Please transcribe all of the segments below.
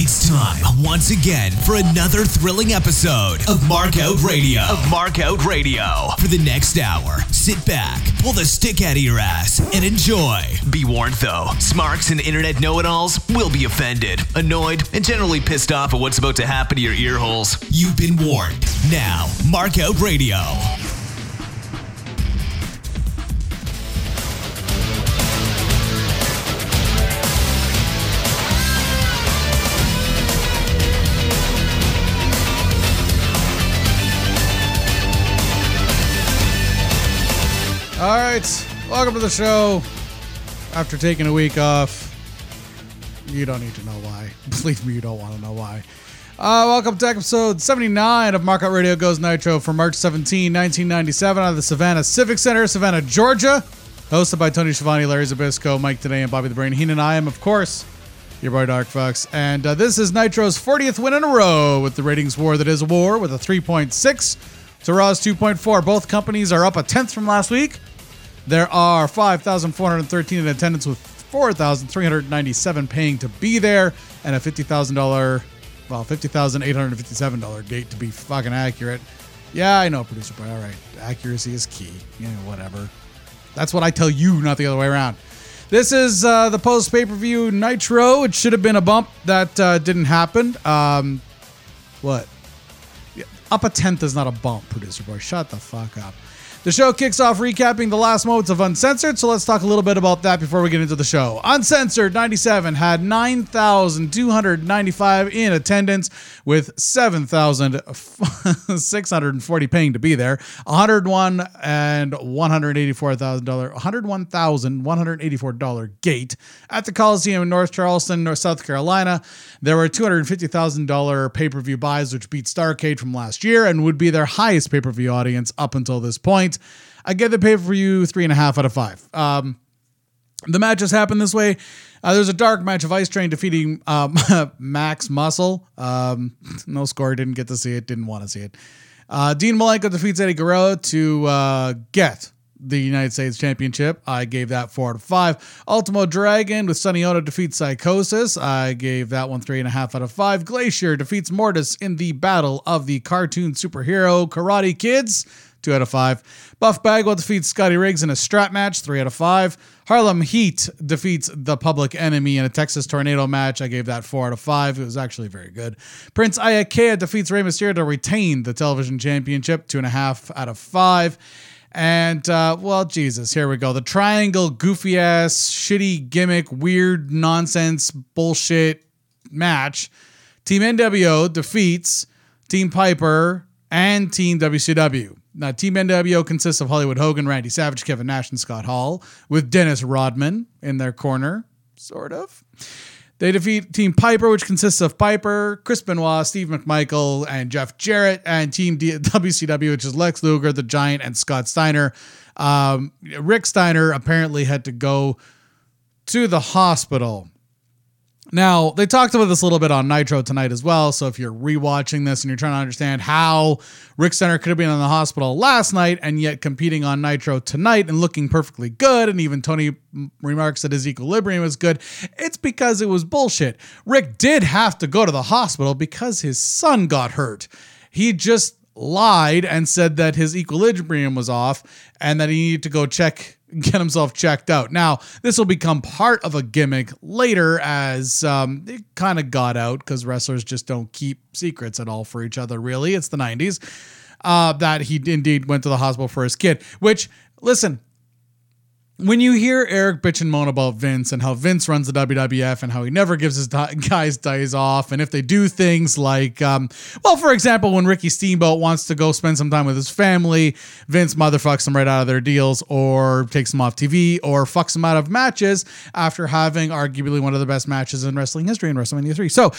It's time once again for another thrilling episode of Markout Radio. Of Markout Radio. For the next hour, sit back, pull the stick out of your ass, and enjoy. Be warned though, smarks and internet know it alls will be offended, annoyed, and generally pissed off at what's about to happen to your ear holes. You've been warned. Now, Markout Radio. Right, welcome to the show. After taking a week off, you don't need to know why. Believe me, you don't want to know why. Uh, welcome to episode 79 of Markout Radio Goes Nitro for March 17, 1997, out of the Savannah Civic Center, Savannah, Georgia. Hosted by Tony Schiavone, Larry Zbyszko, Mike Tenay, and Bobby the Brain Heenan. I am, of course, your boy Dark Fox. And uh, this is Nitro's 40th win in a row with the ratings war that is war with a 3.6 to Raw's 2.4. Both companies are up a tenth from last week. There are 5,413 in attendance with 4,397 paying to be there and a $50,000, well, $50,857 gate to be fucking accurate. Yeah, I know, producer boy. All right. Accuracy is key. Yeah, whatever. That's what I tell you, not the other way around. This is uh, the post pay per view Nitro. It should have been a bump. That uh, didn't happen. Um, what? Up a tenth is not a bump, producer boy. Shut the fuck up. The show kicks off recapping the last moments of Uncensored, so let's talk a little bit about that before we get into the show. Uncensored 97 had 9,295 in attendance with 7,640 paying to be there. 101 and $184,000 $101,184 gate at the Coliseum in North Charleston, North South Carolina. There were $250,000 pay-per-view buys which beat Starrcade from last year and would be their highest pay-per-view audience up until this point. I give the pay-per-view three and a half out of five. Um, the matches happen this way. Uh, there's a dark match of Ice Train defeating um, Max Muscle. Um, no score, didn't get to see it, didn't want to see it. Uh, Dean Malenko defeats Eddie Guerrero to uh, get the United States Championship. I gave that four out of five. Ultimo Dragon with Sonny Ono defeats Psychosis. I gave that one three and a half out of five. Glacier defeats Mortis in the battle of the cartoon superhero Karate Kids. Two out of five. Buff Bagwell defeats Scotty Riggs in a strap match. Three out of five. Harlem Heat defeats the Public Enemy in a Texas Tornado match. I gave that four out of five. It was actually very good. Prince Iaukea defeats Rey Mysterio to retain the television championship. Two and a half out of five. And uh, well, Jesus, here we go. The triangle, goofy ass, shitty gimmick, weird nonsense bullshit match. Team NWO defeats Team Piper and Team WCW. Now, Team NWO consists of Hollywood Hogan, Randy Savage, Kevin Nash, and Scott Hall, with Dennis Rodman in their corner, sort of. They defeat Team Piper, which consists of Piper, Chris Benoit, Steve McMichael, and Jeff Jarrett, and Team WCW, which is Lex Luger, the Giant, and Scott Steiner. Um, Rick Steiner apparently had to go to the hospital. Now, they talked about this a little bit on Nitro tonight as well. So if you're rewatching this and you're trying to understand how Rick Steiner could have been in the hospital last night and yet competing on Nitro tonight and looking perfectly good, and even Tony remarks that his equilibrium is good, it's because it was bullshit. Rick did have to go to the hospital because his son got hurt. He just lied and said that his equilibrium was off and that he needed to go check get himself checked out. Now, this will become part of a gimmick later as um, it kind of got out because wrestlers just don't keep secrets at all for each other, really. It's the 90s. Uh, that he indeed went to the hospital for his kid, which, listen, when you hear Eric bitch and moan about Vince and how Vince runs the WWF and how he never gives his guys days off, and if they do things like, um, well, for example, when Ricky Steamboat wants to go spend some time with his family, Vince motherfucks them right out of their deals or takes them off TV or fucks them out of matches after having arguably one of the best matches in wrestling history in WrestleMania 3. So,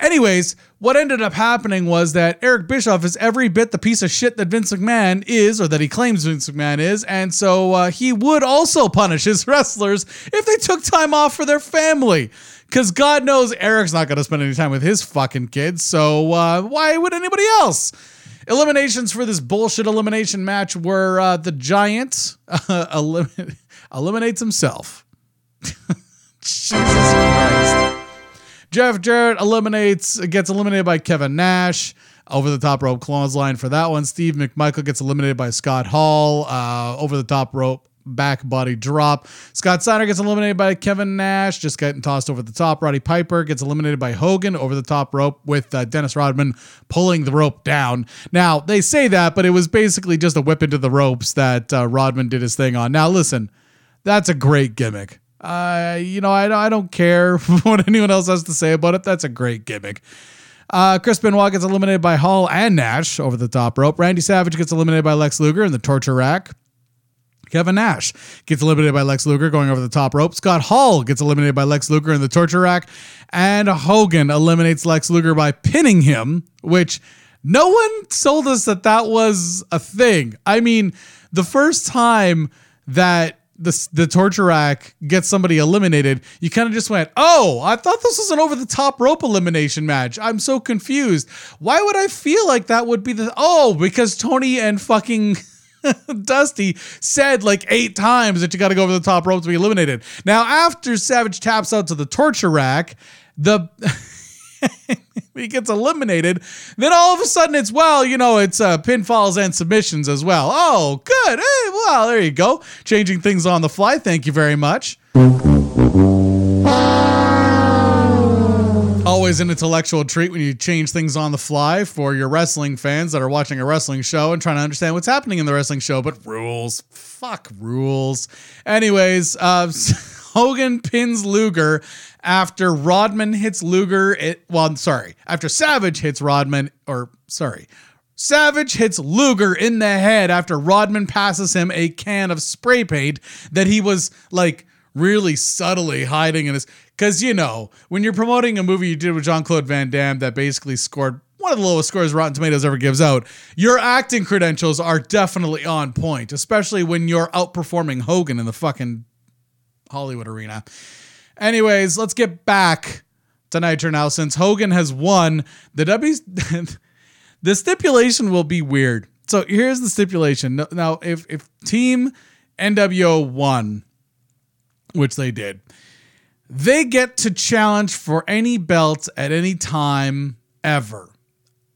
anyways, what ended up happening was that Eric Bischoff is every bit the piece of shit that Vince McMahon is, or that he claims Vince McMahon is, and so uh, he would also punish his wrestlers if they took time off for their family. Because God knows Eric's not going to spend any time with his fucking kids, so uh, why would anybody else? Eliminations for this bullshit elimination match were uh, the Giant uh, elim- eliminates himself. Jesus Christ. Jeff Jarrett eliminates gets eliminated by Kevin Nash over the top rope clothesline for that one. Steve McMichael gets eliminated by Scott Hall uh, over the top rope back body drop. Scott Steiner gets eliminated by Kevin Nash, just getting tossed over the top. Roddy Piper gets eliminated by Hogan over the top rope with uh, Dennis Rodman pulling the rope down. Now, they say that, but it was basically just a whip into the ropes that uh, Rodman did his thing on. Now, listen, that's a great gimmick. Uh, you know, I, I don't care what anyone else has to say about it. That's a great gimmick. Uh, Chris Benoit gets eliminated by Hall and Nash over the top rope. Randy Savage gets eliminated by Lex Luger in the torture rack. Kevin Nash gets eliminated by Lex Luger going over the top rope. Scott Hall gets eliminated by Lex Luger in the torture rack. And Hogan eliminates Lex Luger by pinning him, which no one told us that that was a thing. I mean, the first time that the, the torture rack gets somebody eliminated, you kind of just went, Oh, I thought this was an over the top rope elimination match. I'm so confused. Why would I feel like that would be the. Oh, because Tony and fucking. Dusty said like eight times that you got to go over the top rope to be eliminated. Now, after Savage taps out to the torture rack, the he gets eliminated. Then all of a sudden, it's well, you know, it's uh, pinfalls and submissions as well. Oh, good. Hey, well, there you go. Changing things on the fly. Thank you very much. Always an intellectual treat when you change things on the fly for your wrestling fans that are watching a wrestling show and trying to understand what's happening in the wrestling show. But rules, fuck rules. Anyways, uh, Hogan pins Luger after Rodman hits Luger. It, well, I'm sorry, after Savage hits Rodman, or sorry, Savage hits Luger in the head after Rodman passes him a can of spray paint that he was like really subtly hiding in his. Because, you know, when you're promoting a movie you did with Jean Claude Van Damme that basically scored one of the lowest scores Rotten Tomatoes ever gives out, your acting credentials are definitely on point, especially when you're outperforming Hogan in the fucking Hollywood arena. Anyways, let's get back to Nitro now since Hogan has won. The W the stipulation will be weird. So here's the stipulation. Now, if if Team NWO won, which they did, they get to challenge for any belt at any time ever.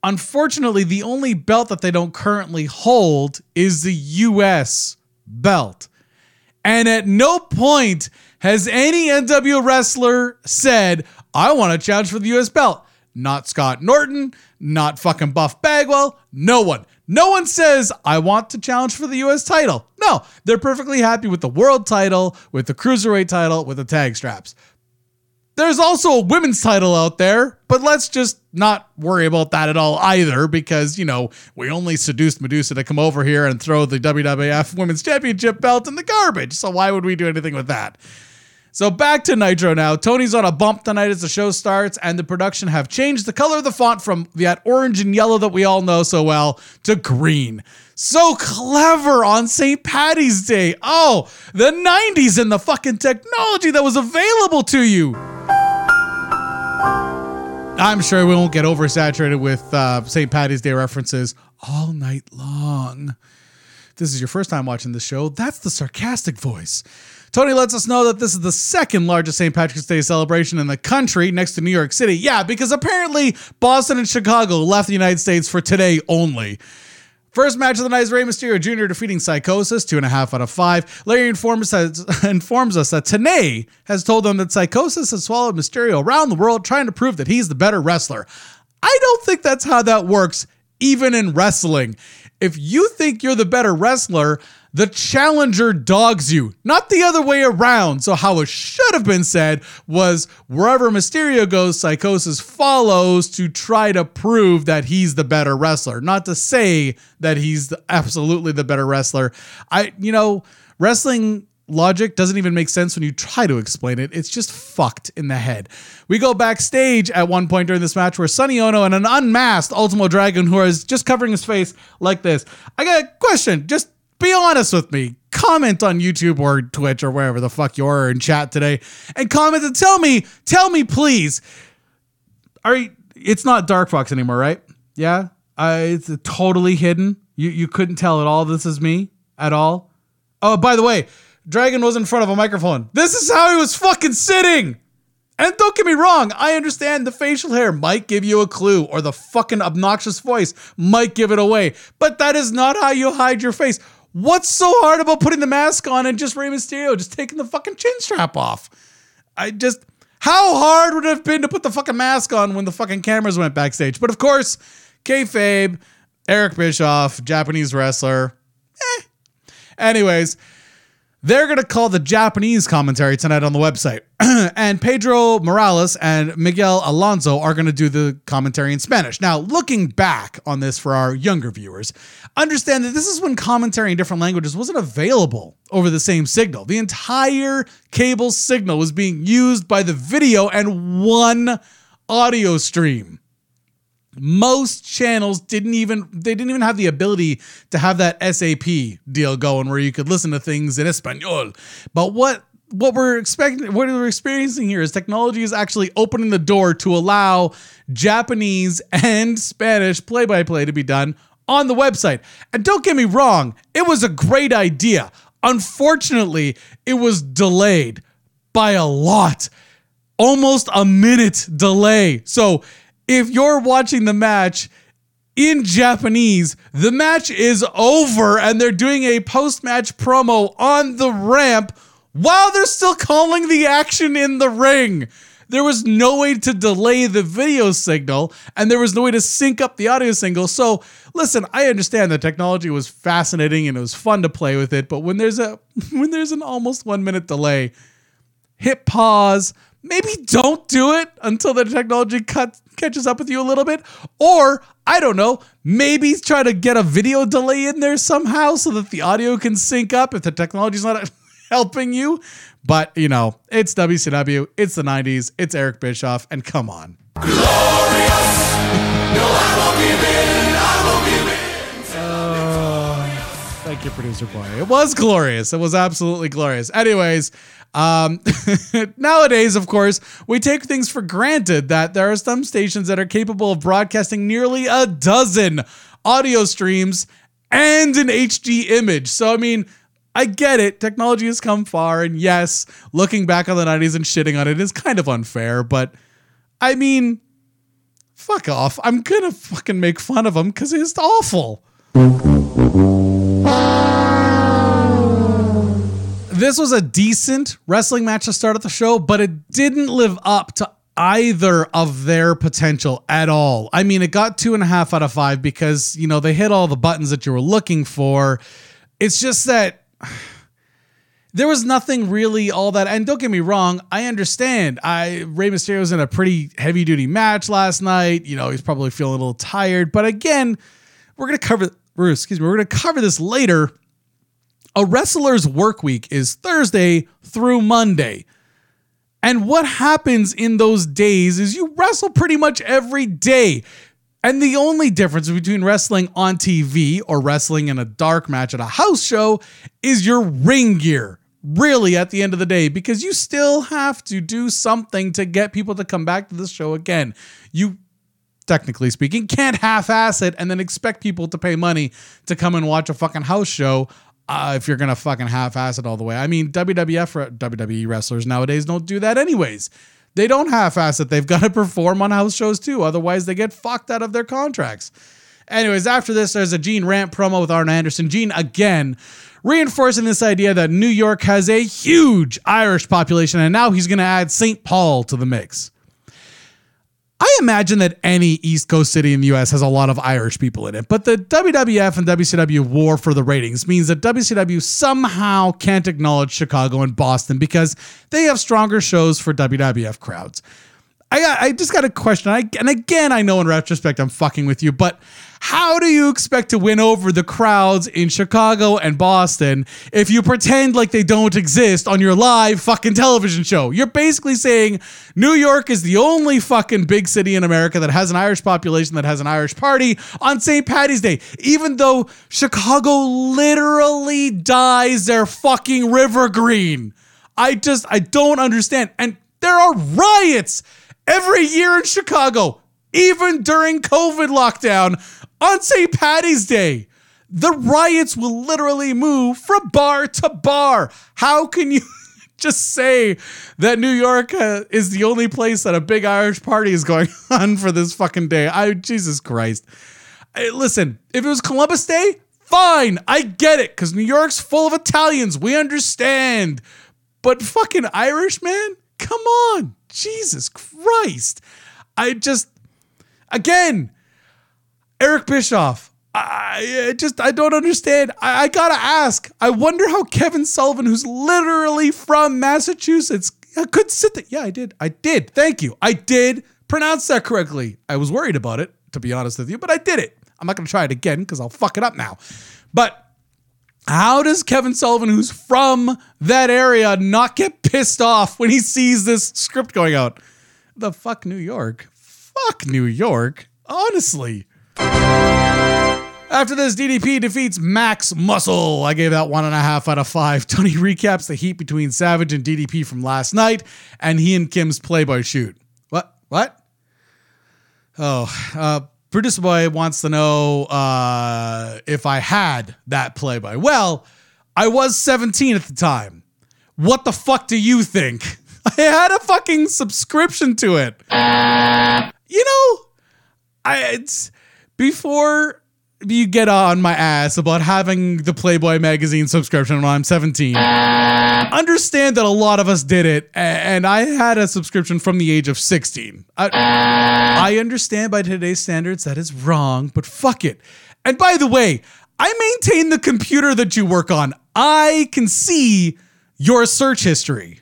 Unfortunately, the only belt that they don't currently hold is the US belt. And at no point has any NW wrestler said, I want to challenge for the US belt? Not Scott Norton, not fucking Buff Bagwell, no one. No one says, I want to challenge for the US title. No, they're perfectly happy with the world title, with the cruiserweight title, with the tag straps. There's also a women's title out there, but let's just not worry about that at all either because, you know, we only seduced Medusa to come over here and throw the WWF Women's Championship belt in the garbage. So why would we do anything with that? So back to Nitro now. Tony's on a bump tonight as the show starts, and the production have changed the color of the font from that orange and yellow that we all know so well to green. So clever on St. Patty's Day. Oh, the 90s and the fucking technology that was available to you. I'm sure we won't get oversaturated with uh, St. Patty's Day references all night long. If this is your first time watching the show, that's the sarcastic voice. Tony lets us know that this is the second largest St. Patrick's Day celebration in the country next to New York City. Yeah, because apparently Boston and Chicago left the United States for today only. First match of the night is Rey Mysterio Jr. defeating Psychosis, two and a half out of five. Larry informs, us, informs us that Tenay has told them that Psychosis has swallowed Mysterio around the world, trying to prove that he's the better wrestler. I don't think that's how that works, even in wrestling. If you think you're the better wrestler, the challenger dogs you, not the other way around. So, how it should have been said was wherever Mysterio goes, Psychosis follows to try to prove that he's the better wrestler, not to say that he's absolutely the better wrestler. I, you know, wrestling logic doesn't even make sense when you try to explain it. It's just fucked in the head. We go backstage at one point during this match where Sonny Ono and an unmasked Ultimo Dragon, who is just covering his face like this. I got a question. Just be honest with me. Comment on YouTube or Twitch or wherever the fuck you are in chat today and comment and tell me, tell me please. Are you, it's not Dark Fox anymore, right? Yeah. Uh, it's totally hidden. You you couldn't tell at all this is me at all. Oh, by the way, Dragon was in front of a microphone. This is how he was fucking sitting. And don't get me wrong, I understand the facial hair might give you a clue, or the fucking obnoxious voice might give it away, but that is not how you hide your face. What's so hard about putting the mask on and just Rey Mysterio just taking the fucking chin strap off? I just, how hard would it have been to put the fucking mask on when the fucking cameras went backstage? But of course, kayfabe, Eric Bischoff, Japanese wrestler. Eh. Anyways, they're going to call the Japanese commentary tonight on the website. and Pedro Morales and Miguel Alonso are going to do the commentary in Spanish. Now, looking back on this for our younger viewers, understand that this is when commentary in different languages wasn't available over the same signal. The entire cable signal was being used by the video and one audio stream most channels didn't even they didn't even have the ability to have that SAP deal going where you could listen to things in Espanol. But what what we're expecting what we're experiencing here is technology is actually opening the door to allow Japanese and Spanish play-by-play to be done on the website. And don't get me wrong, it was a great idea. Unfortunately, it was delayed by a lot. Almost a minute delay. So if you're watching the match in Japanese, the match is over and they're doing a post match promo on the ramp while they're still calling the action in the ring. There was no way to delay the video signal and there was no way to sync up the audio signal. So, listen, I understand the technology was fascinating and it was fun to play with it, but when there's a when there's an almost 1 minute delay, hit pause, maybe don't do it until the technology cut, catches up with you a little bit. Or, I don't know, maybe try to get a video delay in there somehow so that the audio can sync up if the technology's not helping you. But, you know, it's WCW, it's the 90s, it's Eric Bischoff, and come on. Glorious! no, I won't give in, I won't give in. Oh, thank you, producer boy. It was glorious. It was absolutely glorious. Anyways, um, nowadays, of course, we take things for granted that there are some stations that are capable of broadcasting nearly a dozen audio streams and an HD image. So, I mean, I get it. Technology has come far. And yes, looking back on the 90s and shitting on it is kind of unfair. But I mean, fuck off. I'm going to fucking make fun of them because it's awful this was a decent wrestling match to start at the show, but it didn't live up to either of their potential at all. I mean, it got two and a half out of five because, you know, they hit all the buttons that you were looking for. It's just that there was nothing really all that. And don't get me wrong, I understand. I Rey Mysterio was in a pretty heavy duty match last night. You know, he's probably feeling a little tired. But again, we're gonna cover. Excuse me. We're gonna cover this later a wrestler's work week is Thursday through Monday. And what happens in those days is you wrestle pretty much every day. And the only difference between wrestling on TV or wrestling in a dark match at a house show is your ring gear. Really, at the end of the day, because you still have to do something to get people to come back to the show again. You, technically speaking, can't half ass it and then expect people to pay money to come and watch a fucking house show uh, if you're gonna fucking half-ass it all the way. I mean, WWF WWE wrestlers nowadays don't do that anyways. They don't half-ass it. They've got to perform on house shows too. Otherwise, they get fucked out of their contracts. Anyways, after this, there's a Gene Rant promo with Arn Anderson. Gene again reinforcing this idea that New York has a huge Irish population, and now he's going to add St. Paul to the mix. I imagine that any East Coast city in the US has a lot of Irish people in it, but the WWF and WCW war for the ratings means that WCW somehow can't acknowledge Chicago and Boston because they have stronger shows for WWF crowds. I, got, I just got a question. I, and again, I know in retrospect I'm fucking with you, but how do you expect to win over the crowds in Chicago and Boston if you pretend like they don't exist on your live fucking television show? You're basically saying New York is the only fucking big city in America that has an Irish population that has an Irish party on St. Patty's Day, even though Chicago literally dyes their fucking river green. I just, I don't understand. And there are riots every year in Chicago, even during COVID lockdown on St. Patty's Day. The riots will literally move from bar to bar. How can you just say that New York uh, is the only place that a big Irish party is going on for this fucking day. I Jesus Christ. Hey, listen, if it was Columbus Day, fine. I get it cuz New York's full of Italians. We understand. But fucking Irish, man? Come on. Jesus Christ. I just again, Eric Bischoff I just I don't understand. I, I, gotta ask. I wonder how Kevin Sullivan, who's literally from Massachusetts, could sit there. Yeah, I did. I did. Thank you. I did pronounce that correctly. I was worried about it, to be honest with you, but I did it. I'm not gonna try it again because I'll fuck it up now. But how does Kevin Sullivan, who's from that area, not get pissed off when he sees this script going out? The fuck New York? Fuck New York. Honestly. After this, DDP defeats Max Muscle. I gave that one and a half out of five. Tony recaps the heat between Savage and DDP from last night and he and Kim's Playboy shoot. What? What? Oh, uh, Producer Boy wants to know uh, if I had that Playboy. Well, I was 17 at the time. What the fuck do you think? I had a fucking subscription to it. You know, I it's before you get on my ass about having the Playboy magazine subscription when I'm 17. Understand that a lot of us did it, and I had a subscription from the age of 16. I, I understand by today's standards that is wrong, but fuck it. And by the way, I maintain the computer that you work on. I can see your search history.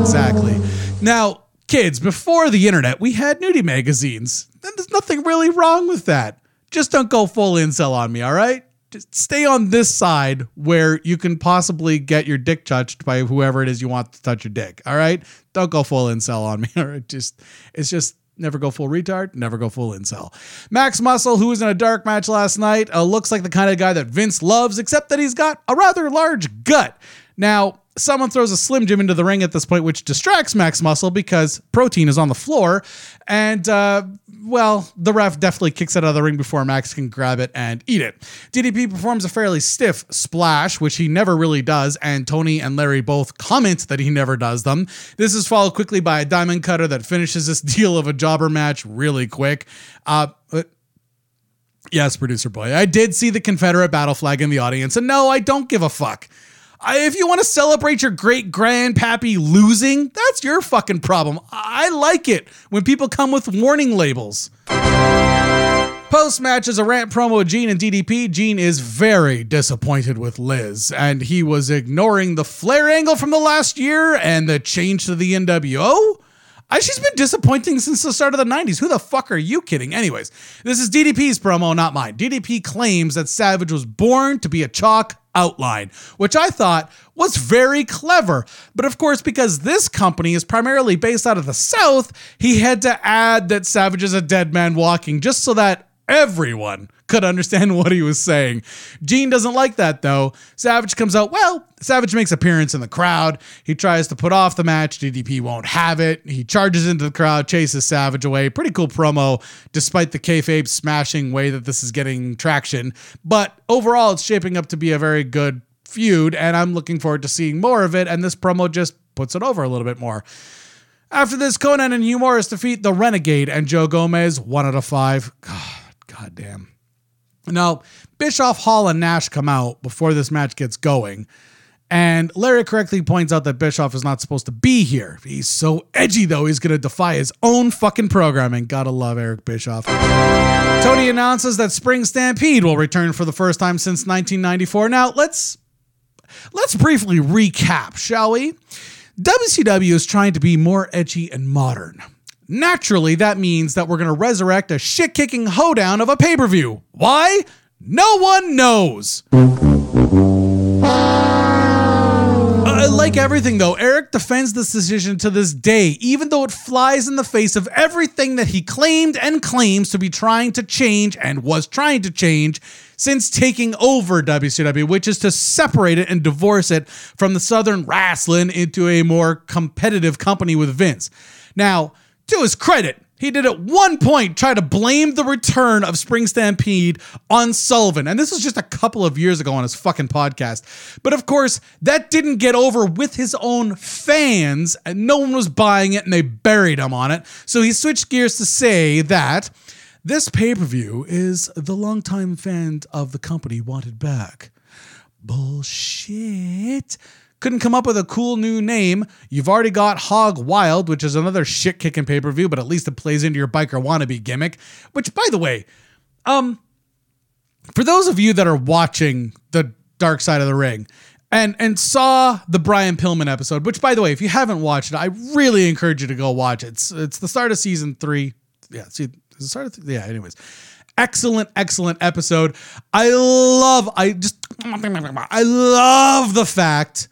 Exactly. Now, kids, before the internet, we had nudie magazines. And there's nothing really wrong with that. Just don't go full incel on me, all right? Just stay on this side where you can possibly get your dick touched by whoever it is you want to touch your dick, all right? Don't go full incel on me, all right? Just, it's just, Never go full retard, never go full incel. Max Muscle, who was in a dark match last night, uh, looks like the kind of guy that Vince loves, except that he's got a rather large gut. Now, someone throws a Slim Jim into the ring at this point, which distracts Max Muscle because protein is on the floor. And, uh, well, the ref definitely kicks it out of the ring before Max can grab it and eat it. DDP performs a fairly stiff splash, which he never really does, and Tony and Larry both comment that he never does them. This is followed quickly by a diamond cutter that finishes this deal of a jobber match really quick. Uh, Yes, producer boy. I did see the Confederate battle flag in the audience, and no, I don't give a fuck. I, if you want to celebrate your great grandpappy losing, that's your fucking problem. I like it when people come with warning labels. Post match is a rant promo of Gene and DDP. Gene is very disappointed with Liz, and he was ignoring the flare angle from the last year and the change to the NWO. I, she's been disappointing since the start of the 90s. Who the fuck are you kidding? Anyways, this is DDP's promo, not mine. DDP claims that Savage was born to be a chalk outline, which I thought was very clever. But of course, because this company is primarily based out of the South, he had to add that Savage is a dead man walking just so that everyone could understand what he was saying. Gene doesn't like that though. Savage comes out, well, Savage makes appearance in the crowd. He tries to put off the match. DDP won't have it. He charges into the crowd, chases Savage away. Pretty cool promo, despite the kayfabe smashing way that this is getting traction. But overall, it's shaping up to be a very good feud, and I'm looking forward to seeing more of it. And this promo just puts it over a little bit more. After this, Konnan and Hugh Morrus defeat the Renegade and Joe Gomez, one out of five. God, God damn. Now, Bischoff, Hall, and Nash come out before this match gets going. And Larry correctly points out that Bischoff is not supposed to be here. He's so edgy, though, he's going to defy his own fucking programming. Gotta love Eric Bischoff. Tony announces that Spring Stampede will return for the first time since 1994. Now, let's let's briefly recap, shall we? WCW is trying to be more edgy and modern. Naturally, that means that we're going to resurrect a shit kicking hoedown of a pay per view. Why? No one knows. Uh, like everything, though, Eric defends this decision to this day, even though it flies in the face of everything that he claimed and claims to be trying to change and was trying to change since taking over WCW, which is to separate it and divorce it from the Southern Wrestling into a more competitive company with Vince. Now, to his credit, he did at one point try to blame the return of Spring Stampede on Sullivan. And this was just a couple of years ago on his fucking podcast. But of course, that didn't get over with his own fans, and no one was buying it, and they buried him on it. So he switched gears to say that this pay per view is the longtime fan of the company wanted back. Bullshit couldn't come up with a cool new name. You've already got Hog Wild, which is another shit kicking pay per view, but at least it plays into your biker wannabe gimmick. Which, by the way, um, for those of you that are watching the Dark Side of the Ring and and saw the Brian Pillman episode, which, by the way, if you haven't watched it, I really encourage you to go watch it. It's it's the start of season three. Yeah, see, the start of th- yeah. Anyways, excellent, excellent episode. I love. I just I love the fact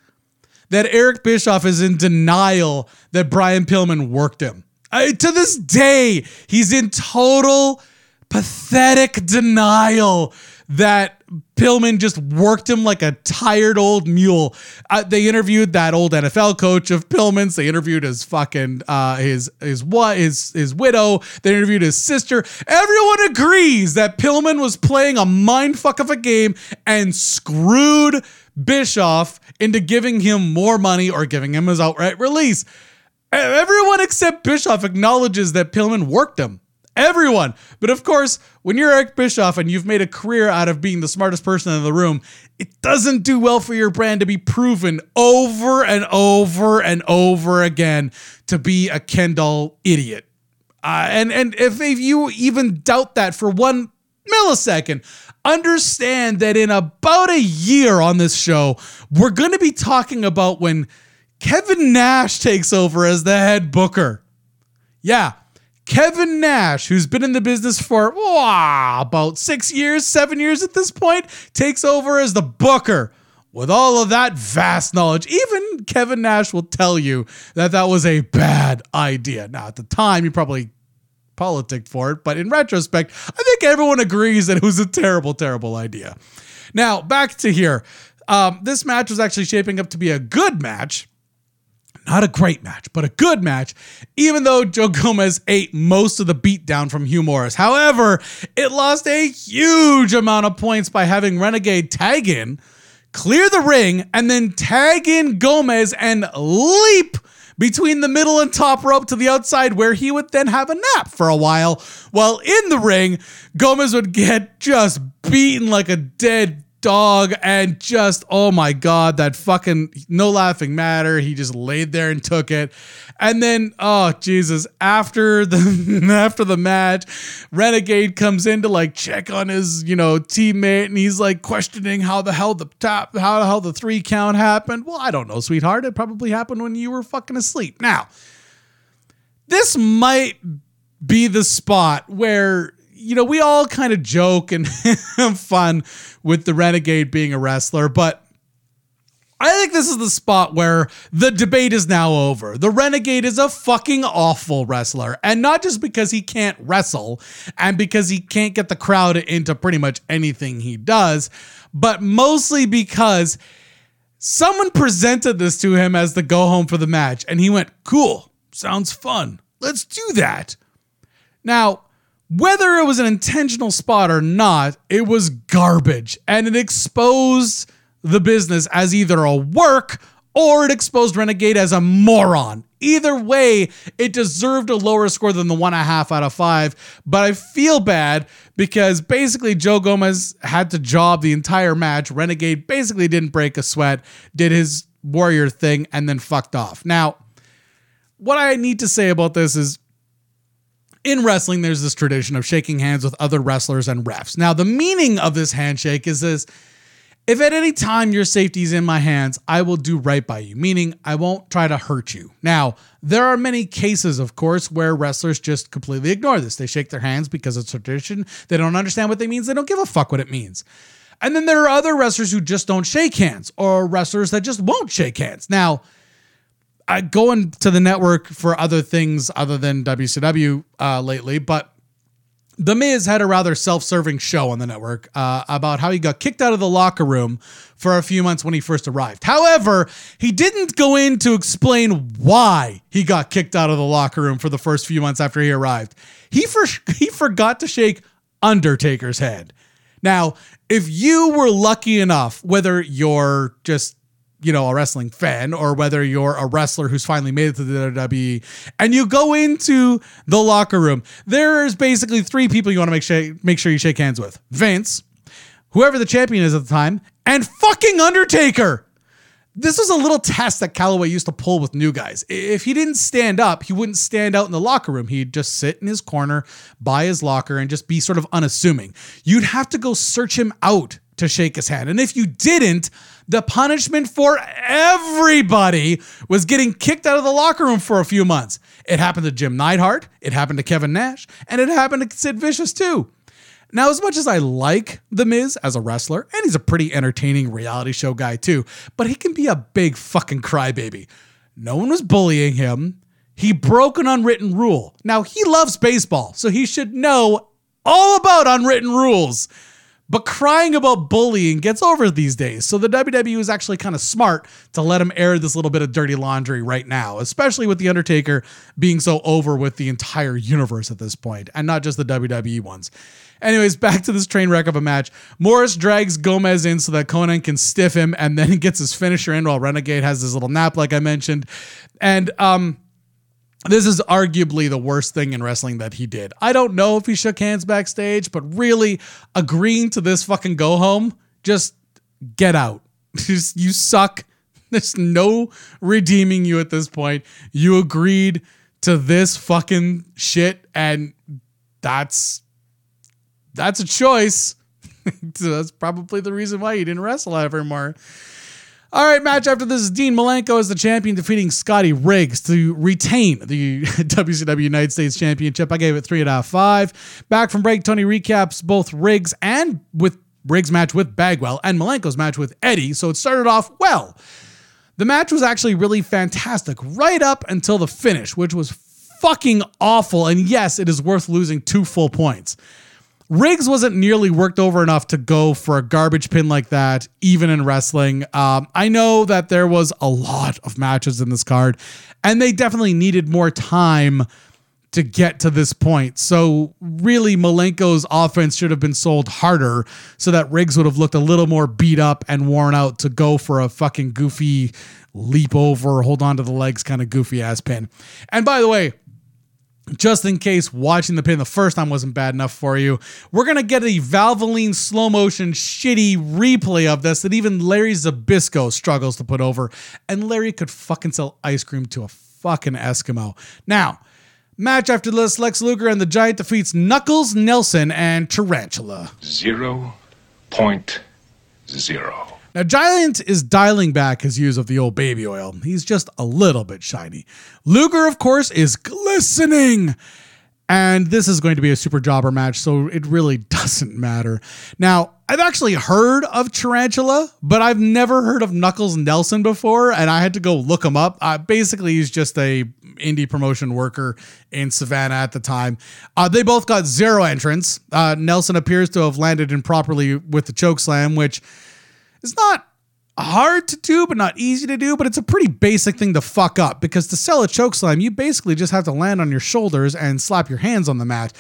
that Eric Bischoff is in denial that Brian Pillman worked him. I, to this day, he's in total pathetic denial that Pillman just worked him like a tired old mule. Uh, they interviewed that old NFL coach of Pillman's. They interviewed his fucking uh, his his what his his widow. They interviewed his sister. Everyone agrees that Pillman was playing a mindfuck of a game and screwed Bischoff into giving him more money or giving him his outright release. Everyone except Bischoff acknowledges that Pillman worked him. Everyone. But of course, when you're Eric Bischoff and you've made a career out of being the smartest person in the room, it doesn't do well for your brand to be proven over and over and over again to be a Kendall idiot. Uh, and and if, if you even doubt that for one millisecond, understand that in about a year on this show, we're going to be talking about when Kevin Nash takes over as the head booker. Yeah, Kevin Nash, who's been in the business for wow, about six years, seven years at this point, takes over as the booker. With all of that vast knowledge, even Kevin Nash will tell you that that was a bad idea. Now, at the time, you probably politicked for it, but in retrospect, I think everyone agrees that it was a terrible, terrible idea. Now, back to here. Um, this match was actually shaping up to be a good match. Not a great match, but a good match, even though Joe Gomez ate most of the beatdown from Hugh Morrus. However, it lost a huge amount of points by having Renegade tag in, clear the ring, and then tag in Gomez and leap between the middle and top rope to the outside, where he would then have a nap for a while. While in the ring, Gomez would get just beaten like a dead dog and just oh my god that fucking no laughing matter. He just laid there and took it. And then oh jesus after the after the match renegade comes in to like check on his you know teammate and he's like questioning how the hell the top how the hell the three count happened. Well i don't know sweetheart. It probably happened when you were fucking asleep. Now this might be the spot where you know, we all kind of joke and have fun with the Renegade being a wrestler, but I think this is the spot where the debate is now over. The Renegade is a fucking awful wrestler. And not just because he can't wrestle and because he can't get the crowd into pretty much anything he does, but mostly because someone presented this to him as the go home for the match. And he went, cool, sounds fun. Let's do that. Now, whether it was an intentional spot or not, it was garbage and it exposed the business as either a work or it exposed Renegade as a moron. Either way, it deserved a lower score than the one and a half out of five. But I feel bad because basically Joe Gomez had to job the entire match. Renegade basically didn't break a sweat, did his warrior thing, and then fucked off. Now, what I need to say about this is in wrestling, there's this tradition of shaking hands with other wrestlers and refs. Now, the meaning of this handshake is this if at any time your safety is in my hands, I will do right by you, meaning I won't try to hurt you. Now, there are many cases, of course, where wrestlers just completely ignore this. They shake their hands because it's tradition. They don't understand what it means. They don't give a fuck what it means. And then there are other wrestlers who just don't shake hands or wrestlers that just won't shake hands. Now, I going to the network for other things other than WCW uh, lately, but The Miz had a rather self serving show on the network uh, about how he got kicked out of the locker room for a few months when he first arrived. However, he didn't go in to explain why he got kicked out of the locker room for the first few months after he arrived. He, for- he forgot to shake Undertaker's head. Now, if you were lucky enough, whether you're just you know, a wrestling fan or whether you're a wrestler who's finally made it to the WWE and you go into the locker room, there's basically three people you want to make sure, make sure you shake hands with Vince, whoever the champion is at the time, and fucking Undertaker. This was a little test that Calaway used to pull with new guys. If he didn't stand up, he wouldn't stand out in the locker room. He'd just sit in his corner by his locker and just be sort of unassuming. You'd have to go search him out to shake his hand. And if you didn't, the punishment for everybody was getting kicked out of the locker room for a few months. It happened to Jim Neidhart, it happened to Kevin Nash, and it happened to Sid Vicious too. Now, as much as I like The Miz as a wrestler, and he's a pretty entertaining reality show guy too, but he can be a big fucking crybaby. No one was bullying him. He broke an unwritten rule. Now, he loves baseball, so he should know all about unwritten rules. But crying about bullying gets over these days. So the WWE is actually kind of smart to let him air this little bit of dirty laundry right now, especially with The Undertaker being so over with the entire universe at this point, and not just the WWE ones. Anyways, back to this train wreck of a match. Morrus drags Gomez in so that Konnan can stiff him and then he gets his finisher in while Renegade has his little nap, like I mentioned. And um, this is arguably the worst thing in wrestling that he did. I don't know if he shook hands backstage, but really agreeing to this fucking go home, just get out. Just, you suck. There's no redeeming you at this point. You agreed to this fucking shit, and that's that's a choice. so that's probably the reason why he didn't wrestle ever more. All right, match after this is Dean Malenko as the champion defeating Scotty Riggs to retain the WCW United States Championship. I gave it three out of five. Back from break, Tony recaps both Riggs and with Riggs' match with Bagwell and Malenko's match with Eddie. So it started off well. The match was actually really fantastic right up until the finish, which was fucking awful. And yes, it is worth losing two full points. Riggs wasn't nearly worked over enough to go for a garbage pin like that, even in wrestling. Um, I know that there was a lot of matches in this card, and they definitely needed more time to get to this point. So, really, Malenko's offense should have been sold harder so that Riggs would have looked a little more beat up and worn out to go for a fucking goofy leap over, hold on to the legs kind of goofy ass pin. And by the way, just in case watching the pin the first time wasn't bad enough for you, we're gonna get a Valvoline slow motion shitty replay of this that even Larry Zbyszko struggles to put over, and Larry could fucking sell ice cream to a fucking Eskimo. Now, match after this, Lex Luger and the Giant defeats Knuckles, Nelson, and Tarantula. Zero point zero. Now, Giant is dialing back his use of the old baby oil. He's just a little bit shiny. Luger, of course, is glistening. And this is going to be a super jobber match, so it really doesn't matter. Now, I've actually heard of Tarantula, but I've never heard of Knuckles Nelson before, and I had to go look him up. Uh, basically, he's just a indie promotion worker in Savannah at the time. Uh, they both got zero entrance. Uh, Nelson appears to have landed improperly with the choke slam, which it's not hard to do, but not easy to do, but it's a pretty basic thing to fuck up because to sell a choke slam, you basically just have to land on your shoulders and slap your hands on the mat.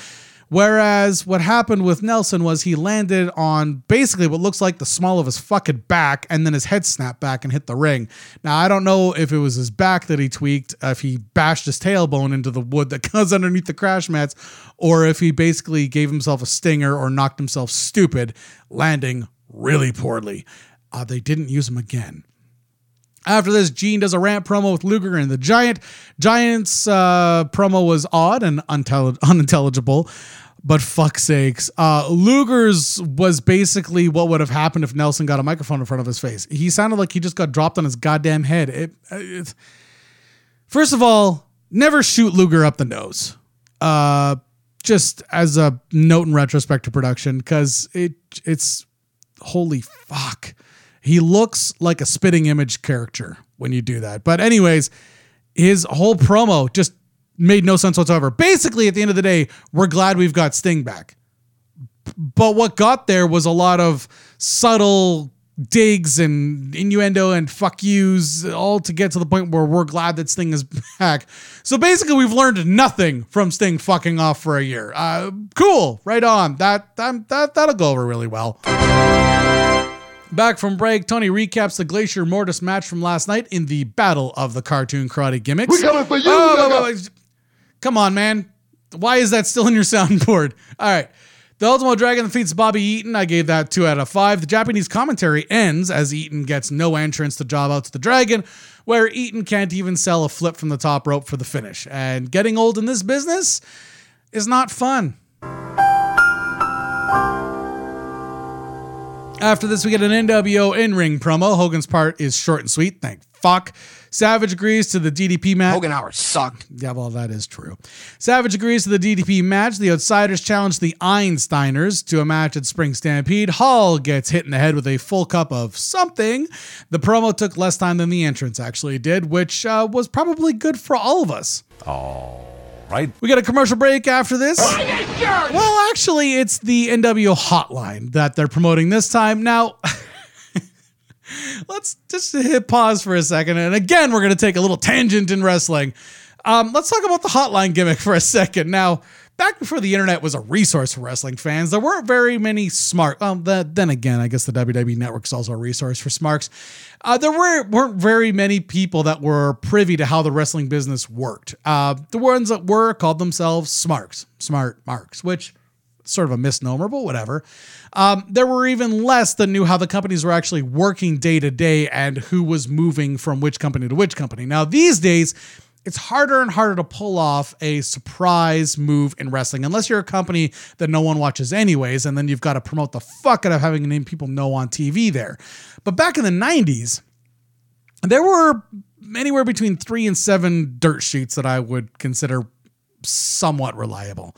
Whereas what happened with Nelson was he landed on basically what looks like the small of his fucking back, and then his head snapped back and hit the ring. Now, I don't know if it was his back that he tweaked, if he bashed his tailbone into the wood that goes underneath the crash mats, or if he basically gave himself a stinger or knocked himself stupid, landing really poorly. Uh, they didn't use him again. After this, Gene does a rant promo with Luger and the Giant. Giant's uh, promo was odd and unintelligible, but fuck sakes. Uh, Luger's was basically what would have happened if Nelson got a microphone in front of his face. He sounded like he just got dropped on his goddamn head. It, it, first of all, never shoot Luger up the nose. Uh, just as a note in retrospect to production, because it it's holy fuck he looks like a spitting image character when you do that. But anyways, his whole promo just made no sense whatsoever. Basically, at the end of the day, we're glad we've got Sting back. But what got there was a lot of subtle digs and innuendo and fuck yous all to get to the point where we're glad that Sting is back. So basically, we've learned nothing from Sting fucking off for a year. Uh, cool, right on. That, that that that'll go over really well. Back from break, Tony recaps the Glacier Mortis match from last night in the Battle of the Cartoon Karate Gimmicks. We coming for you, Oh, wait, wait, wait. Come on, man. Why is that still in your soundboard? All right. The Ultimo Dragon defeats Bobby Eaton. I gave that two out of five. The Japanese commentary ends as Eaton gets no entrance to job out to the Dragon, where Eaton can't even sell a flip from the top rope for the finish. And getting old in this business is not fun. After this, we get an NWO in ring promo. Hogan's part is short and sweet. Thank fuck. Savage agrees to the DDP match. Hogan Howard sucked. Yeah, well, that is true. Savage agrees to the DDP match. The Outsiders challenge the Einsteiners to a match at Spring Stampede. Hall gets hit in the head with a full cup of something. The promo took less time than the entrance actually did, which uh, was probably good for all of us. Right? We got a commercial break after this. Well, actually, it's the NW hotline that they're promoting this time. Now, let's just hit pause for a second. And again, we're going to take a little tangent in wrestling. Um, let's talk about the hotline gimmick for a second. Now, back before the internet was a resource for wrestling fans, there weren't very many smart. Um, the, then again, I guess the WWE Network is also a resource for smarks. Uh, there were, weren't very many people that were privy to how the wrestling business worked. Uh, the ones that were called themselves smarks, smart marks, which sort of a misnomer, but whatever. Um, there were even less that knew how the companies were actually working day to day and who was moving from which company to which company. Now, these days, it's harder and harder to pull off a surprise move in wrestling unless you're a company that no one watches anyways, and then you've got to promote the fuck out of having a name people know on TV there. But back in the 90s, there were anywhere between three and seven dirt sheets that I would consider somewhat reliable.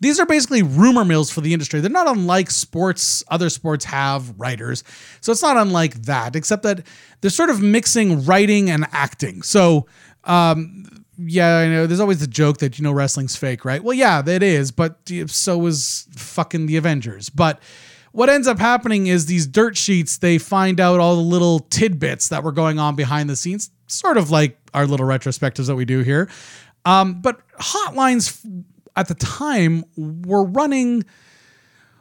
These are basically rumor mills for the industry. They're not unlike sports, other sports have writers. So it's not unlike that, except that they're sort of mixing writing and acting. So, um, yeah, I know there's always the joke that, you know, wrestling's fake, right? Well, yeah, it is, but so is fucking the Avengers. But what ends up happening is these dirt sheets, they find out all the little tidbits that were going on behind the scenes, sort of like our little retrospectives that we do here. Um, but hotlines at the time were running.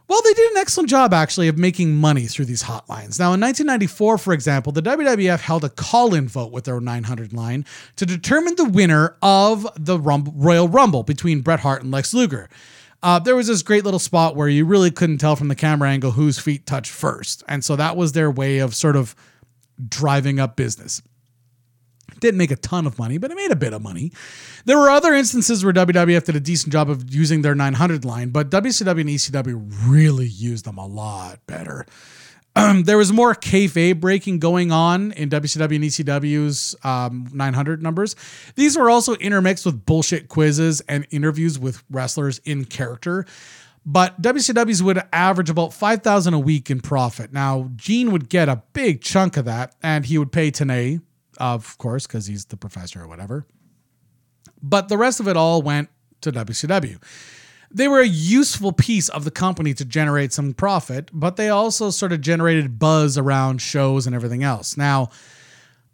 Well, they did an excellent job actually of making money through these hotlines. Now, in 1994, for example, the WWF held a call in vote with their 900 line to determine the winner of the Rumble, Royal Rumble between Bret Hart and Lex Luger. Uh, there was this great little spot where you really couldn't tell from the camera angle whose feet touched first. And so that was their way of sort of driving up business. Didn't make a ton of money, but it made a bit of money. There were other instances where WWF did a decent job of using their 900 line, but WCW and ECW really used them a lot better. Um, there was more kayfabe breaking going on in WCW and ECW's um, 900 numbers. These were also intermixed with bullshit quizzes and interviews with wrestlers in character. But WCW's would average about 5000 a week in profit. Now, Gene would get a big chunk of that, and he would pay Tenay, of course, because he's the professor or whatever. But the rest of it all went to WCW. They were a useful piece of the company to generate some profit, but they also sort of generated buzz around shows and everything else. Now,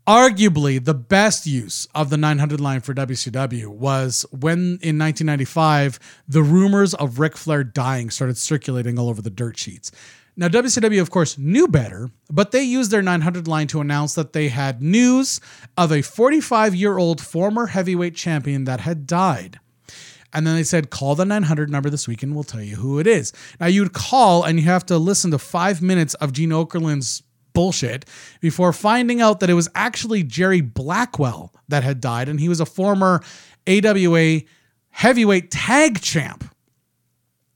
arguably the best use of the 900 line for WCW was when in 1995 the rumors of Ric Flair dying started circulating all over the dirt sheets. Now, WCW, of course, knew better, but they used their 900 line to announce that they had news of a 45 year old former heavyweight champion that had died. And then they said, call the 900 number this week and we'll tell you who it is. Now, you'd call and you have to listen to five minutes of Gene Okerlund's bullshit before finding out that it was actually Jerry Blackwell that had died. And he was a former AWA heavyweight tag champ.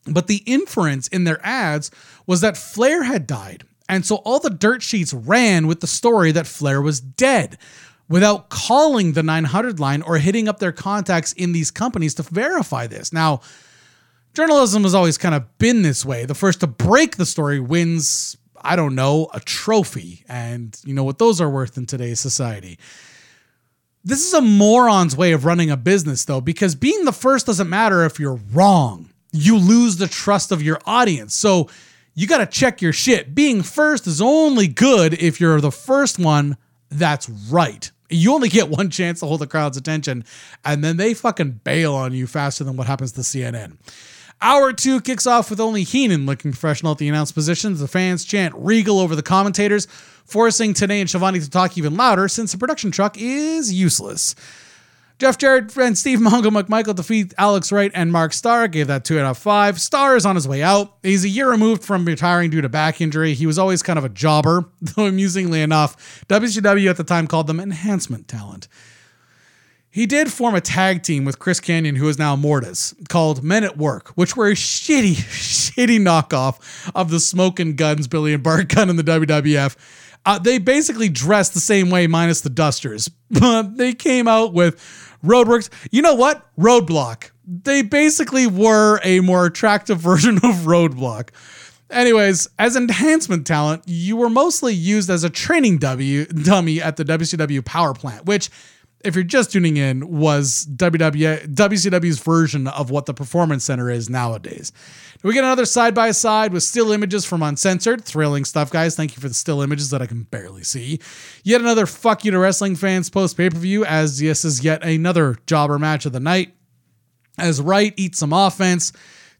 But the inference in their ads was that Flair had died. And so all the dirt sheets ran with the story that Flair was dead without calling the 900 line or hitting up their contacts in these companies to verify this. Now, journalism has always kind of been this way. The first to break the story wins, I don't know, a trophy. And you know what those are worth in today's society. This is a moron's way of running a business, though, because being the first doesn't matter if you're wrong. You lose the trust of your audience. So you got to check your shit. Being first is only good if you're the first one that's right. You only get one chance to hold the crowd's attention, and then they fucking bail on you faster than what happens to CNN. Hour two kicks off with only Heenan looking professional at the announced positions. The fans chant regal over the commentators, forcing Tenay and Schiavone to talk even louder since the production truck is useless. Jeff Jarrett and Steve Mongo McMichael defeat Alex Wright and Mark Starr. Gave that two out of five. Starr is on his way out. He's a year removed from retiring due to back injury. He was always kind of a jobber, though amusingly enough, WCW at the time called them enhancement talent. He did form a tag team with Chris Kanyon, who is now Mortis, called Men at Work, which were a shitty, shitty knockoff of the Smoking Gunns Billy and Bart Gunn in the WWF. Uh, they basically dressed the same way, minus the dusters, but they came out with Roadworks. You know what? Roadblock. They basically were a more attractive version of Roadblock. Anyways, as enhancement talent, you were mostly used as a training w, dummy at the WCW power plant, which if you're just tuning in, was WWE, WCW's version of what the Performance Center is nowadays. We get another side by side with still images from Uncensored. Thrilling stuff, guys. Thank you for the still images that I can barely see. Yet another fuck you to wrestling fans post pay per view, as this is yet another jobber match of the night. As Wright eats some offense,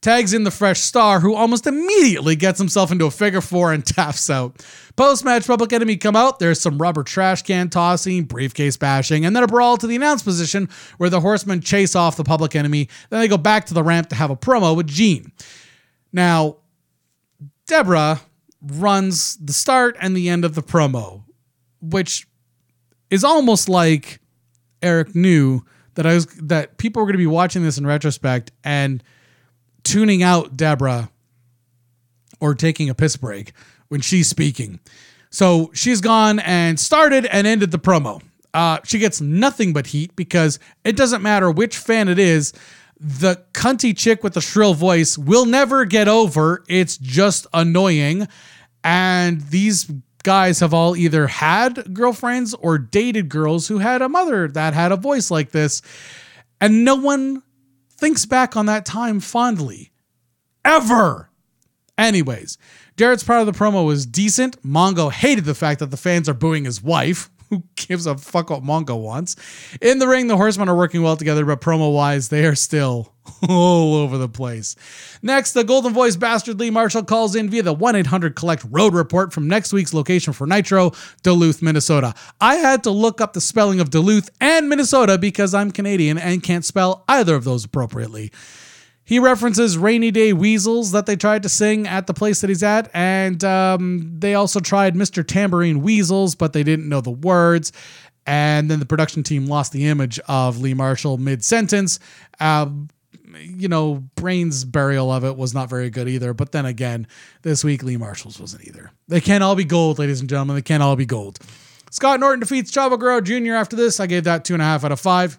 tags in the fresh Starr, who almost immediately gets himself into a figure four and taps out. Post match, Public Enemy come out. There's some rubber trash can tossing, briefcase bashing, and then a brawl to the announce position where the horsemen chase off the Public Enemy. Then they go back to the ramp to have a promo with Gene. Now, Deborah runs the start and the end of the promo, which is almost like Eric knew that I was that people were going to be watching this in retrospect and tuning out Deborah or taking a piss break when she's speaking. So she's gone and started and ended the promo. Uh, she gets nothing but heat because it doesn't matter which fan it is. The cunty chick with the shrill voice will never get over. It's just annoying. And these guys have all either had girlfriends or dated girls who had a mother that had a voice like this. And no one thinks back on that time fondly. Ever. Anyways, Jarrett's part of the promo was decent. Mongo hated the fact that the fans are booing his wife. Who gives a fuck what Mongo wants? In the ring, the horsemen are working well together, but promo wise, they are still all over the place. Next, the Golden Voice bastard Lee Marshall calls in via the 1 800 Collect Road report from next week's location for Nitro, Duluth, Minnesota. I had to look up the spelling of Duluth and Minnesota because I'm Canadian and can't spell either of those appropriately. He references Rainy Day Weasels that they tried to sing at the place that he's at, and um, they also tried Mr. Tambourine Weasels, but they didn't know the words. And then the production team lost the image of Lee Marshall mid sentence. Uh, you know, Brain's burial of it was not very good either. But then again, this week Lee Marshall's wasn't either. They can't all be gold, ladies and gentlemen. They can't all be gold. Scott Norton defeats Chavo Guerrero Jr. after this. I gave that two and a half out of five.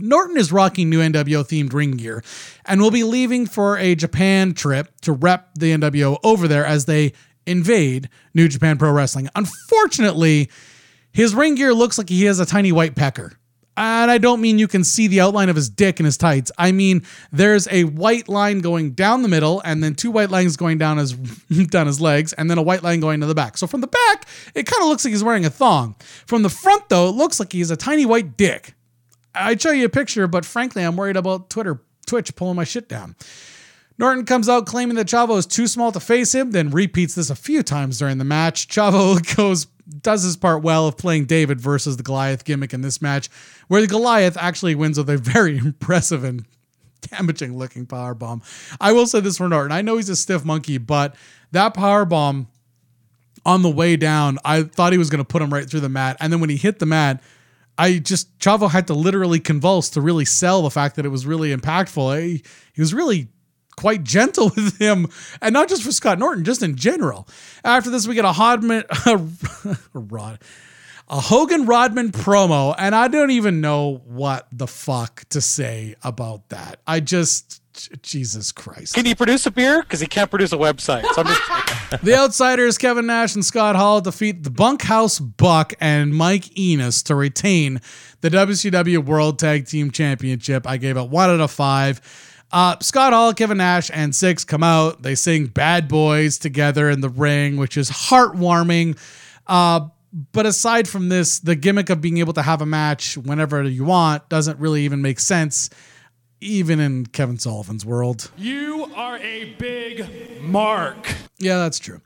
Norton is rocking new NWO themed ring gear and will be leaving for a Japan trip to rep the NWO over there as they invade New Japan Pro Wrestling. Unfortunately, his ring gear looks like he has a tiny white pecker. And I don't mean you can see the outline of his dick in his tights. I mean there's a white line going down the middle, and then two white lines going down his down his legs, and then a white line going to the back. So from the back, it kind of looks like he's wearing a thong. From the front, though, it looks like he has a tiny white dick. I'd show you a picture, but frankly, I'm worried about Twitter, Twitch pulling my shit down. Norton comes out claiming that Chavo is too small to face him, then repeats this a few times during the match. Chavo goes does his part well of playing David versus the Goliath gimmick in this match, where the Goliath actually wins with a very impressive and damaging looking power bomb. I will say this for Norton. I know he's a stiff monkey, but that power bomb on the way down, I thought he was going to put him right through the mat. And then when he hit the mat, I just Chavo had to literally convulse to really sell the fact that it was really impactful. He, he was really quite gentle with him, and not just for Scott Norton, just in general. After this, we get a Hodman, a rod, a Hogan Rodman promo, and I don't even know what the fuck to say about that. I just. Jesus Christ. Can he produce a beer? Because he can't produce a website. So I'm just the Outsiders, Kevin Nash and Scott Hall defeat the Bunkhouse Buck and Mike Enos to retain the WCW World Tag Team Championship. I gave it one out of five. Uh, Scott Hall, Kevin Nash, and Syxx come out. They sing Bad Boys together in the ring, which is heartwarming. Uh, but aside from this, the gimmick of being able to have a match whenever you want doesn't really even make sense, even in Kevin Sullivan's world. You are a big mark. Yeah, that's true.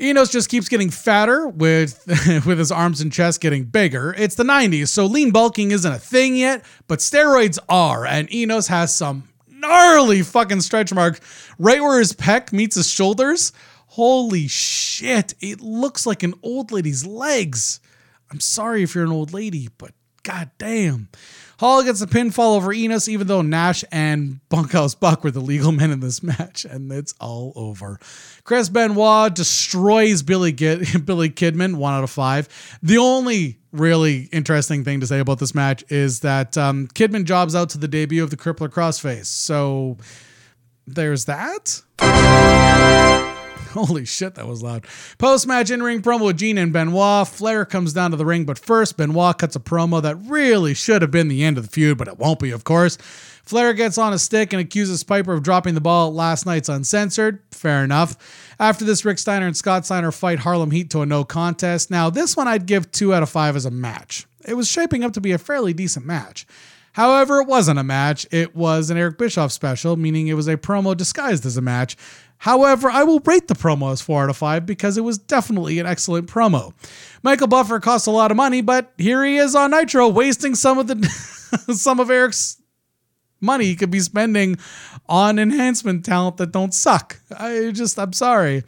Enos just keeps getting fatter with with his arms and chest getting bigger. It's the 90s, so lean bulking isn't a thing yet, but steroids are, and Enos has some gnarly fucking stretch mark right where his pec meets his shoulders. Holy shit, it looks like an old lady's legs. I'm sorry if you're an old lady, but god damn. Hall gets a pinfall over Enos, even though Nash and Bunkhouse Buck were the legal men in this match, and it's all over. Chris Benoit destroys Billy, Billy Kidman, one out of five. The only really interesting thing to say about this match is that um, Kidman jobs out to the debut of the Crippler Crossface. So there's that. Holy shit, that was loud. Post match in ring promo with Gene and Benoit. Flair comes down to the ring, but first, Benoit cuts a promo that really should have been the end of the feud, but it won't be, of course. Flair gets on a stick and accuses Piper of dropping the ball at last night's Uncensored. Fair enough. After this, Rick Steiner and Scott Steiner fight Harlem Heat to a no contest. Now, this one I'd give two out of five as a match. It was shaping up to be a fairly decent match. However, it wasn't a match. It was an Eric Bischoff special, meaning it was a promo disguised as a match. However, I will rate the promo as 4 out of 5 because it was definitely an excellent promo. Michael Buffer costs a lot of money, but here he is on Nitro wasting some of the some of Eric's money he could be spending on enhancement talent that don't suck. I just I'm sorry.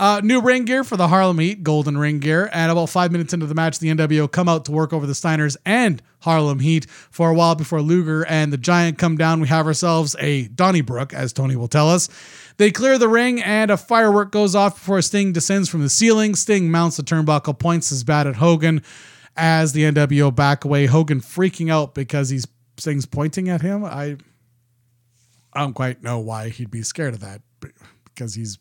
Uh, new ring gear for the Harlem Heat, golden ring gear. And about five minutes into the match, the NWO come out to work over the Steiners and Harlem Heat for a while before Luger and the Giant come down. We have ourselves a Donnybrook, as Tony will tell us. They clear the ring and a firework goes off before Sting descends from the ceiling. Sting mounts the turnbuckle, points his bat at Hogan as the NWO back away. Hogan freaking out because he's Sting's pointing at him. I I don't quite know why he'd be scared of that because he's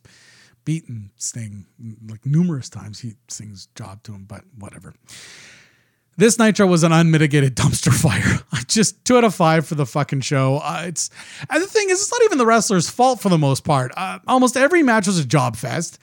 beaten Sting like numerous times. He Sting's job to him, but whatever. This Nitro was an unmitigated dumpster fire. Just two out of five for the fucking show. Uh, it's and the thing is, it's not even the wrestler's fault for the most part. Uh, almost every match was a job fest.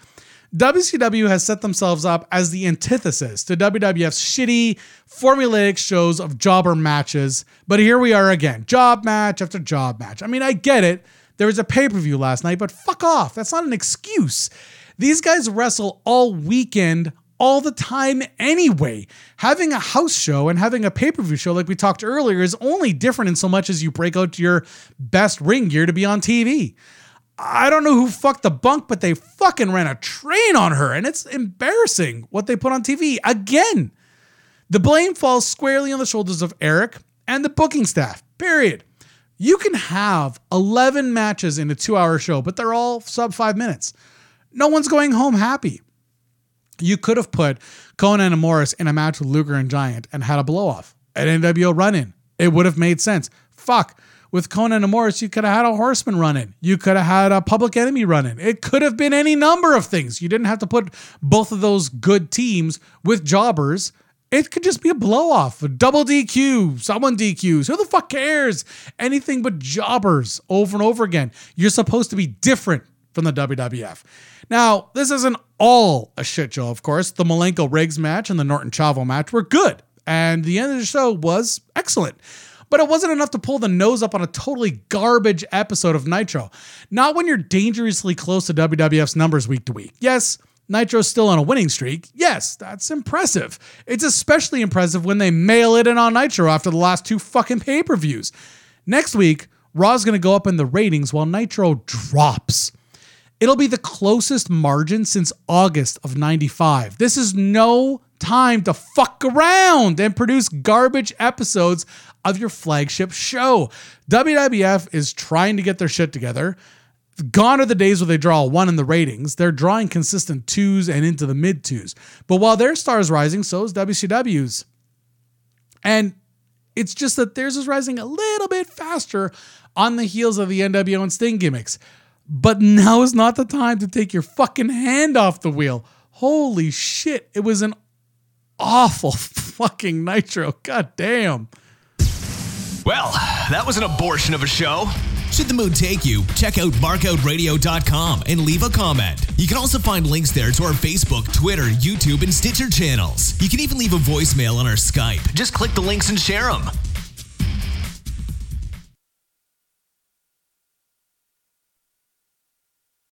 WCW has set themselves up as the antithesis to WWF's shitty, formulaic shows of jobber matches. But here we are again, job match after job match. I mean, I get it. There was a pay per view last night, but fuck off. That's not an excuse. These guys wrestle all weekend all the time anyway. Having a house show and having a pay per view show, like we talked earlier, is only different in so much as you break out your best ring gear to be on TV. I don't know who fucked the bunk, but they fucking ran a train on her, and it's embarrassing what they put on TV again. The blame falls squarely on the shoulders of Eric and the booking staff, period. You can have 11 matches in a two hour show, but they're all sub five minutes. No one's going home happy. You could have put Konnan and Morrus in a match with Luger and Giant and had a blow off at NWO run in. It would have made sense. Fuck. With Konnan and Morrus, you could have had a horseman run in. You could have had a public enemy run in. It could have been any number of things. You didn't have to put both of those good teams with jobbers. It could just be a blow off, a double DQ, someone DQs. Who the fuck cares? Anything but jobbers over and over again. You're supposed to be different from the WWF. Now, this isn't all a shit show, of course. The Malenko Riggs match and the Norton Chavo match were good, and the end of the show was excellent. But it wasn't enough to pull the nose up on a totally garbage episode of Nitro. Not when you're dangerously close to WWF's numbers week to week. Yes, Nitro's still on a winning streak. Yes, that's impressive. It's especially impressive when they mail it in on Nitro after the last two fucking pay per views. Next week, Raw's gonna go up in the ratings while Nitro drops. It'll be the closest margin since August of 95. This is no time to fuck around and produce garbage episodes of your flagship show. WWF is trying to get their shit together. Gone are the days where they draw a one in the ratings. They're drawing consistent twos and into the mid twos. But while their star is rising, so is WCW's. And it's just that theirs is rising a little bit faster on the heels of the NWO and Sting gimmicks. But now is not the time to take your fucking hand off the wheel. Holy shit. It was an awful fucking Nitro. God damn. Well, that was an abortion of a show. Should the mood take you, check out markoutradio.com and leave a comment. You can also find links there to our Facebook, Twitter, YouTube, and Stitcher channels. You can even leave a voicemail on our Skype. Just click the links and share them.